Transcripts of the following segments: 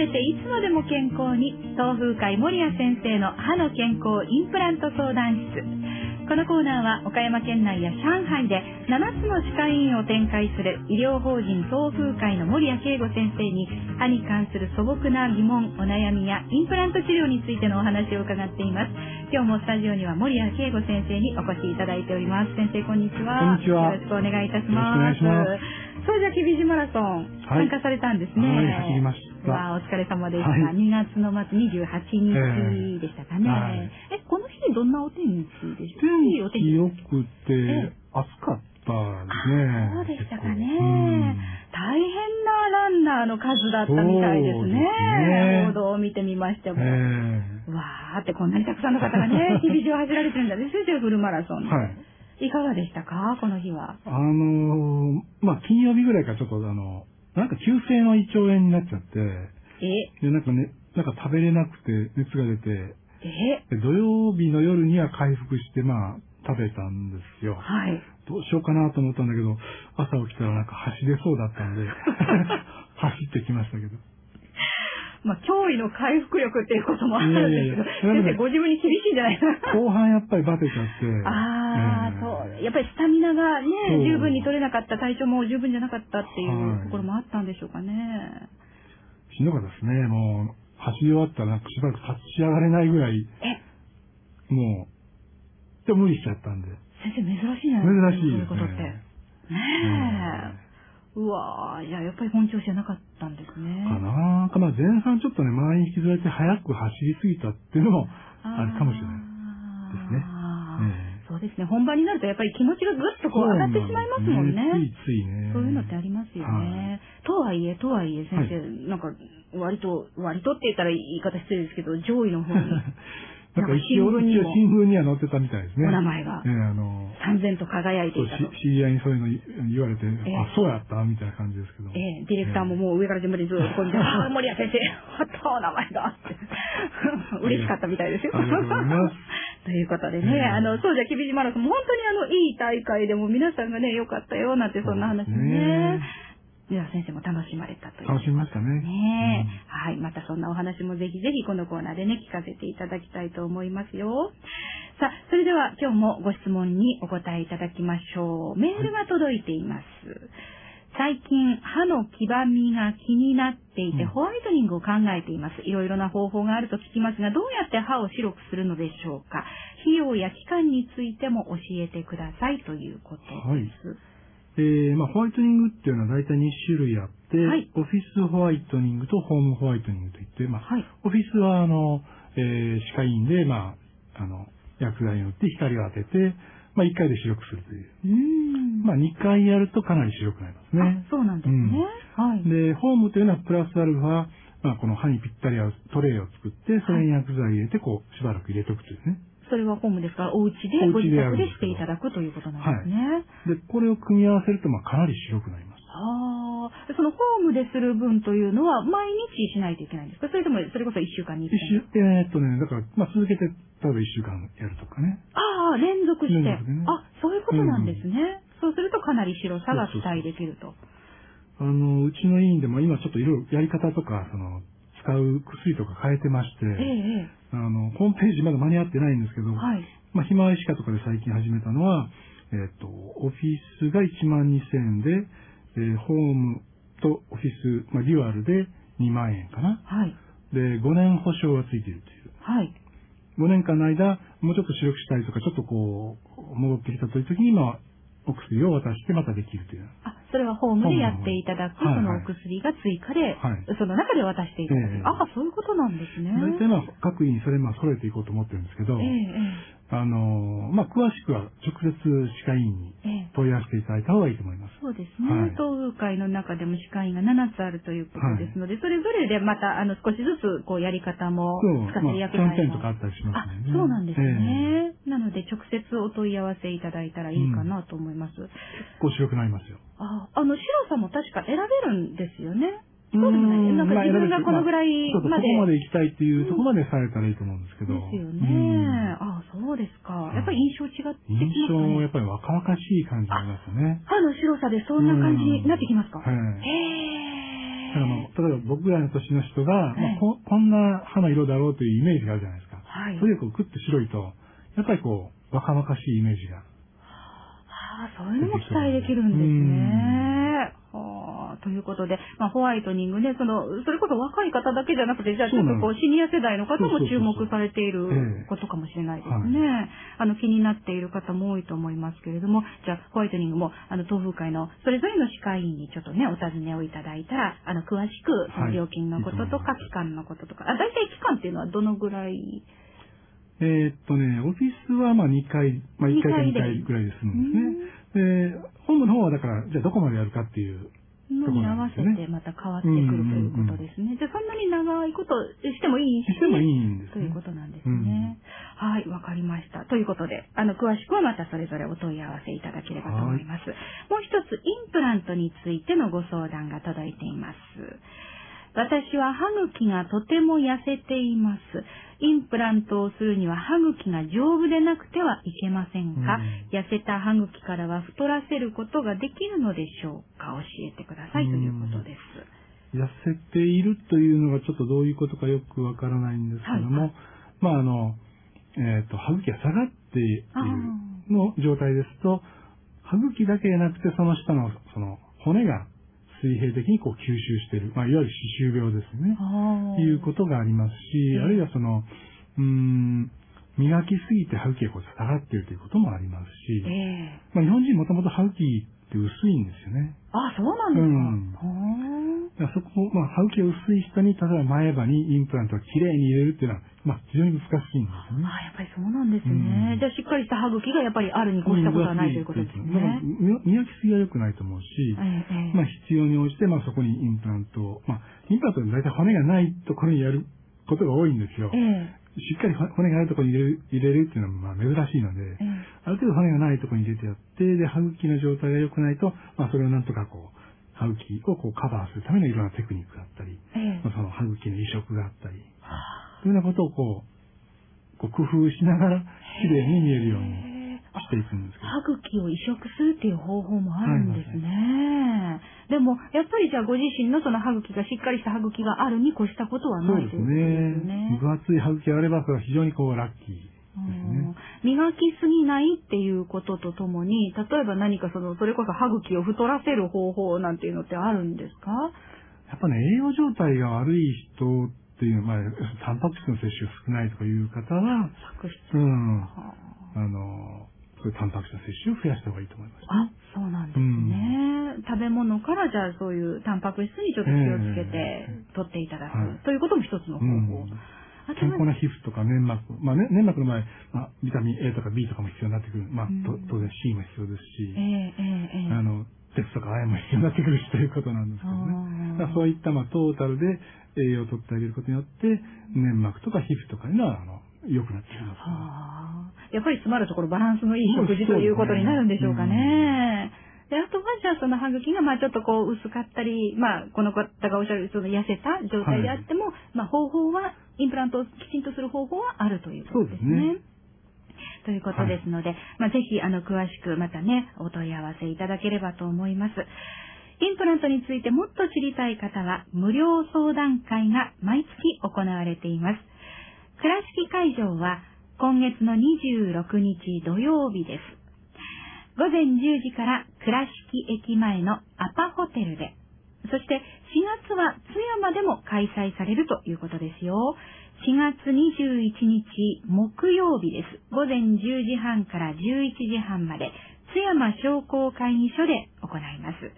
べていつまでも健康に東風会守谷先生の歯の健康インプラント相談室。このコーナーは岡山県内や上海で7つの歯科医院を展開する医療法人東風会の守谷慶吾先生に歯に関する素朴な疑問お悩みやインプラント治療についてのお話を伺っています。今日もスタジオには守谷慶吾先生にお越しいただいております。先生こんにちは。こんにちは。よろしくお願いいたします。それじゃきびじマラソン、はい。参加されたんですね。はい走りましたわあお疲れ様でした。はい2月の末28日でしたかね。えはいえ、この日どんなお天気でした？天いいお天気気良くてええ、暑かったですね。そうでしたか結構ね。大変なランナーの数だったみたいですね。報道を見てみましても。うんえわーってこんなにたくさんの方がね、日々中走られてるんだね。先生フルマラソン。えはい。いかがでしたか？この日は。あのー、まあ、金曜日ぐらいからちょっとあの、なんか急性の胃腸炎になっちゃって、え、で、なんかね、なんか食べれなくて熱が出て、え、で土曜日の夜には回復して、まあ、食べたんですよ。はい。どうしようかなと思ったんだけど、朝起きたらなんか走れそうだったんで、走ってきましたけど。まあ、驚異の回復力っていうこともあるんですけど、いやいやいや先生ご自分に厳しいんじゃないですか。後半やっぱりバテちゃって。ああ、ええそう。やっぱりスタミナがね十分に取れなかった、体調も十分じゃなかったっていうはいところもあったんでしょうかね。しんどかったですね。もう、走り終わったらなんかしばらく立ち上がれないぐらい、え、もう、でも無理しちゃったんで。先生珍しいんじゃないですか。珍しいですそういうことって。ね。ねえ。うわー、いや、やっぱり本調子じゃなかったんですね。かなかまあ前半ちょっとね、周りに引きずられて早く走りすぎたっていうのもあるかもしれない。ですねそうですね。本番になるとやっぱり気持ちがぐっとこう上がってしまいますもんね。んですついついね。そういうのってありますよね。とはいえ、とはいえ、先生、なんか、割と、割とって言ったら言い方失礼ですけど、上位の方に なんか一応、一応新聞には載ってたみたいですね。お名前がええあの、三千と輝いていたと。し知り合いにそういうの言われて、えあ、そうやったみたいな感じですけど。ええ、ディレクターももう上から順番にずっとこう見て、ああ、森谷先生、あった、お名前がって。嬉しかったみたいですよ。ということでね、ええあの、そうじゃ、きびじマラソンも本当にあの、いい大会でも皆さんがね、良かったよ、なんてそんな話もね。では先生も楽しまれたという。楽しみましたね。ねえ、はい。またそんなお話もぜひぜひこのコーナーでね、聞かせていただきたいと思いますよ。さあ、それでは今日もご質問にお答えいただきましょう。メールが届いています。最近、歯の黄ばみが気になっていて、うんホワイトニングを考えています。いろいろな方法があると聞きますが、どうやって歯を白くするのでしょうか費用や期間についても教えてくださいということです。えーまあ、ホワイトニングっていうのは大体2種類あって、はいオフィスホワイトニングとホームホワイトニングといって、まあ、はい。オフィスは、あの、えー歯科医院で、まあ、あの、薬剤によって光を当てて、まあ、1回で白くするという。うーん。まあ、2回やるとかなり白くなりますねあ。そうなんですね。はい。で、ホームというのはプラスアルファ、まあ、この歯にぴったり合うトレイを作って、それに薬剤入れて、こう、しばらく入れとくというね。それはホームですか？ら、お家でおご自宅ですしていただくということなんですね。で、これを組み合わせると、まあ、かなり白くなります。ああ、そのホームでする分というのは毎日しないといけないんですか？それとも、それこそ1週間に1一回。週、えーっとね、だから、まあ、続けて、例えば1週間やるとかね。ああ、連続して。ねあ、そういうことなんですね。そうするとかなり白さが期待できると。あの、うちの医院でも今ちょっといろいろやり方とか、その、使う薬とか変えてまして、ええ、えあの、ホームページまだ間に合ってないんですけど、え。はい。まあ、ひまわり歯科とかで最近始めたのは、えーっと、オフィスが1万2000円で、えーホームとオフィス、まあ、デュアルで2万円かな。はい。で、5年保証がついているという。はい。5年間の間、もうちょっと白くしたいとか、ちょっとこう、戻ってきたという時に、まあ、お薬を渡してまたできるという。あ、それはホームでやっていただく、そのお薬が追加で、はいその中で渡していただく。ええああ、そういうことなんですね。大体まあ、各院それまあ揃えていこうと思ってるんですけど、あの、まあ、詳しくは直接歯科医院に。問い合わせていただいた方がいいと思います。そうですね。はい東風会の中でも歯科医が7つあるということですので、それぞれでまた、あの、少しずつ、こう、やり方も使ってまあ、キャン薬剤もペーンとかあったりしますね。そうなんですええね。なので、直接お問い合わせいただいたらいいかなと思います。結構白くなりますよ。あ、あの、白さも確か選べるんですよね。そうでもない。なんかまあ自分がこのぐらいそうそうまで。ここまで行きたいっていうところまでされたらいいと思うんですけど。ですようんね。あ、そうですか。やっぱり印象違ってきますか印象、やね。っぱり若々しい感じになりますよね。歯の白さでそんな感じになってきますか？はい。へだから例えば僕ぐらいの年の人が、まあ、ここんな歯の色だろうというイメージがあるじゃないですか。はい。それでこう、クッと白いと、やっぱりこう、若々しいイメージが。ああ、そういうのも期待できるんですね。はあ、ということで、まあ、ホワイトニングね、その、それこそ若い方だけじゃなくて、じゃあちょっとこう、シニア世代の方も注目されていることかもしれないですね。あの、気になっている方も多いと思いますけれども、じゃあ、ホワイトニングも、あの、東風会のそれぞれの歯科医院にちょっとね、お尋ねをいただいたら、あの、詳しく、その料金のこととか、期間のこととか、あ、大体期間っていうのはどのぐらいえーっとね、オフィスはまあ2回、まあ1回か2回ぐらいで済むんですね。で、本部の方はだから、じゃあどこまでやるかっていうのに合わせてまた変わってくるということですね。じゃあそんなに長いことしてもいいし、してもいいんです、ね、ということなんですね。うん、はい、わかりました。ということで、あの、詳しくはまたそれぞれお問い合わせいただければと思います。もう一つ、インプラントについてのご相談が届いています。私は歯茎がとても痩せています。インプラントをするには歯茎が丈夫でなくてはいけませんか、うん、痩せた歯茎からは太らせることができるのでしょうか？教えてくださいということです。痩せているというのがちょっとどういうことかよくわからないんですけども、はい、まああの、えっ、ー、と、歯茎が下がっているの状態ですと、歯茎だけでなくてその下のその骨が水平的にこう吸収している、まあ、いわゆる歯周病ですね。いうことがありますし、あるいはその、うーん、磨きすぎて歯茎がこう下がっているということもありますし、えー、まあ、日本人もともと歯茎って薄いんですよね。あ、そうなんですか。うん、だそこ、まあ、歯茎が薄い人に、例えば前歯にインプラントをきれいに入れるっていうのは、まあ、非常に難しいんですよね。あ、やっぱりそうなんですね。うん、じゃあ、しっかりした歯茎がやっぱりあるに越したことはないということですね。だから磨きすぎは良くないと思うし、えー、まあ、必要に応じて、まあ、そこにインプラントを、まあ、インプラントで大体骨がないところにやることが多いん。ですよ。えーしっかり骨があるところに入れる入れるっていうのはまあ珍しいので、えある程度骨がないところに入れてやって、で、歯茎の状態が良くないと、まあそれをなん。とかこう、歯茎をこうカバーするためのいろんなテクニックがあったり、えまあ、その歯茎の移植があったり、そういうようなことをこう、こう工夫しながら綺麗に見えるようにしていくんですけど。歯茎を移植するっていう方法もあるんですね。でも、やっぱりじゃあご自身のその歯茎がしっかりした歯茎があるに越したことはないということですね。分厚い歯茎があれば、それは非常にこうラッキー。ね、磨きすぎないっていうこととともに、例えば何かその、それこそ歯茎を太らせる方法なんていうのってあるんですか？やっぱね、栄養状態が悪い人っていう、まあ、タンパク質の摂取が少ないとかいう方は。あ。の、そういうタンパク質の摂取を増やした方がいいと思います、あ、そうなんですね、うん、食べ物からじゃあそういうタンパク質にちょっと気をつけて取っていただく、えー、ということも一つの方法。うん健康な皮膚とか粘膜、まあ、ね、粘膜の場合、まあ、ビタミン A とか B とかも必要になってくる。まあ、と当然 C も必要ですし、あの、鉄とか亜鉛も必要になってくるしということなんですけどね。だそういった、まあ、トータルで栄養を取ってあげることによって、粘膜とか皮膚とかには、あの、良くなってきます、ね、やっぱり詰まるところバランスのいい食事ということになるんでしょうかね。で、あとは、じゃあその歯茎が、まあちょっとこう薄かったり、まあこの方がおっしゃる、その痩せた状態であっても、はい、まあ方法は、インプラントをきちんとする方法はあるということですね。ということですので、はい、まあぜひ、あの、詳しくまたね、お問い合わせいただければと思います。インプラントについてもっと知りたい方は、無料相談会が毎月行われています。倉敷会場は今月の26日土曜日です。午前10時から倉敷駅前のアパホテルで、そして4月は津山でも開催されるということですよ。4月21日木曜日です。午前10時半から11時半まで津山商工会議所で行います。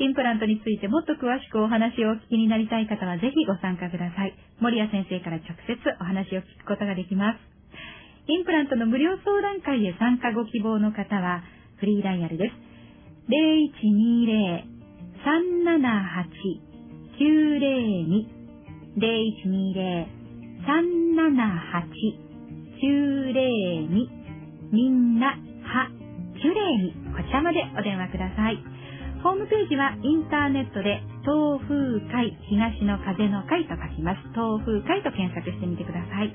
インプラントについてもっと詳しくお話をお聞きになりたい方はぜひご参加ください。森谷先生から直接お話を聞くことができます。インプラントの無料相談会へ参加ご希望の方はフリーダイヤルです。0120-378 0120-378-902みんな、は、キュレイにこちらまでお電話ください。ホームページはインターネットで東風会東の風の会と書きます。東風会と検索してみてください。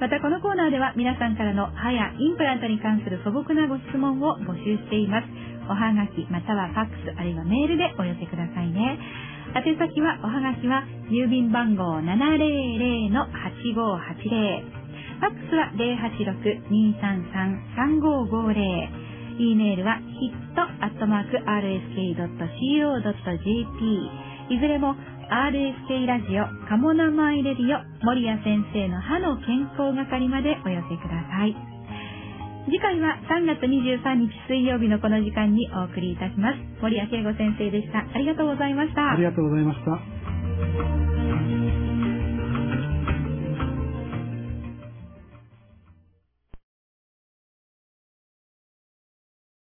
またこのコーナーでは皆さんからの歯やインプラントに関する素朴なご質問を募集しています。おはがきまたはファックスあるいはメールでお寄せくださいね。宛先はおはがきは郵便番号700-8580ファックスは086-233-3550 e メールは hit.rsk.co.jp いずれも RSK ラジオカモナマイレディオ森谷先生の歯の健康係までお寄せください。次回は3月23日水曜日のこの時間にお送りいたします。森谷慶吾先生でした。ありがとうございました。ありがとうございました。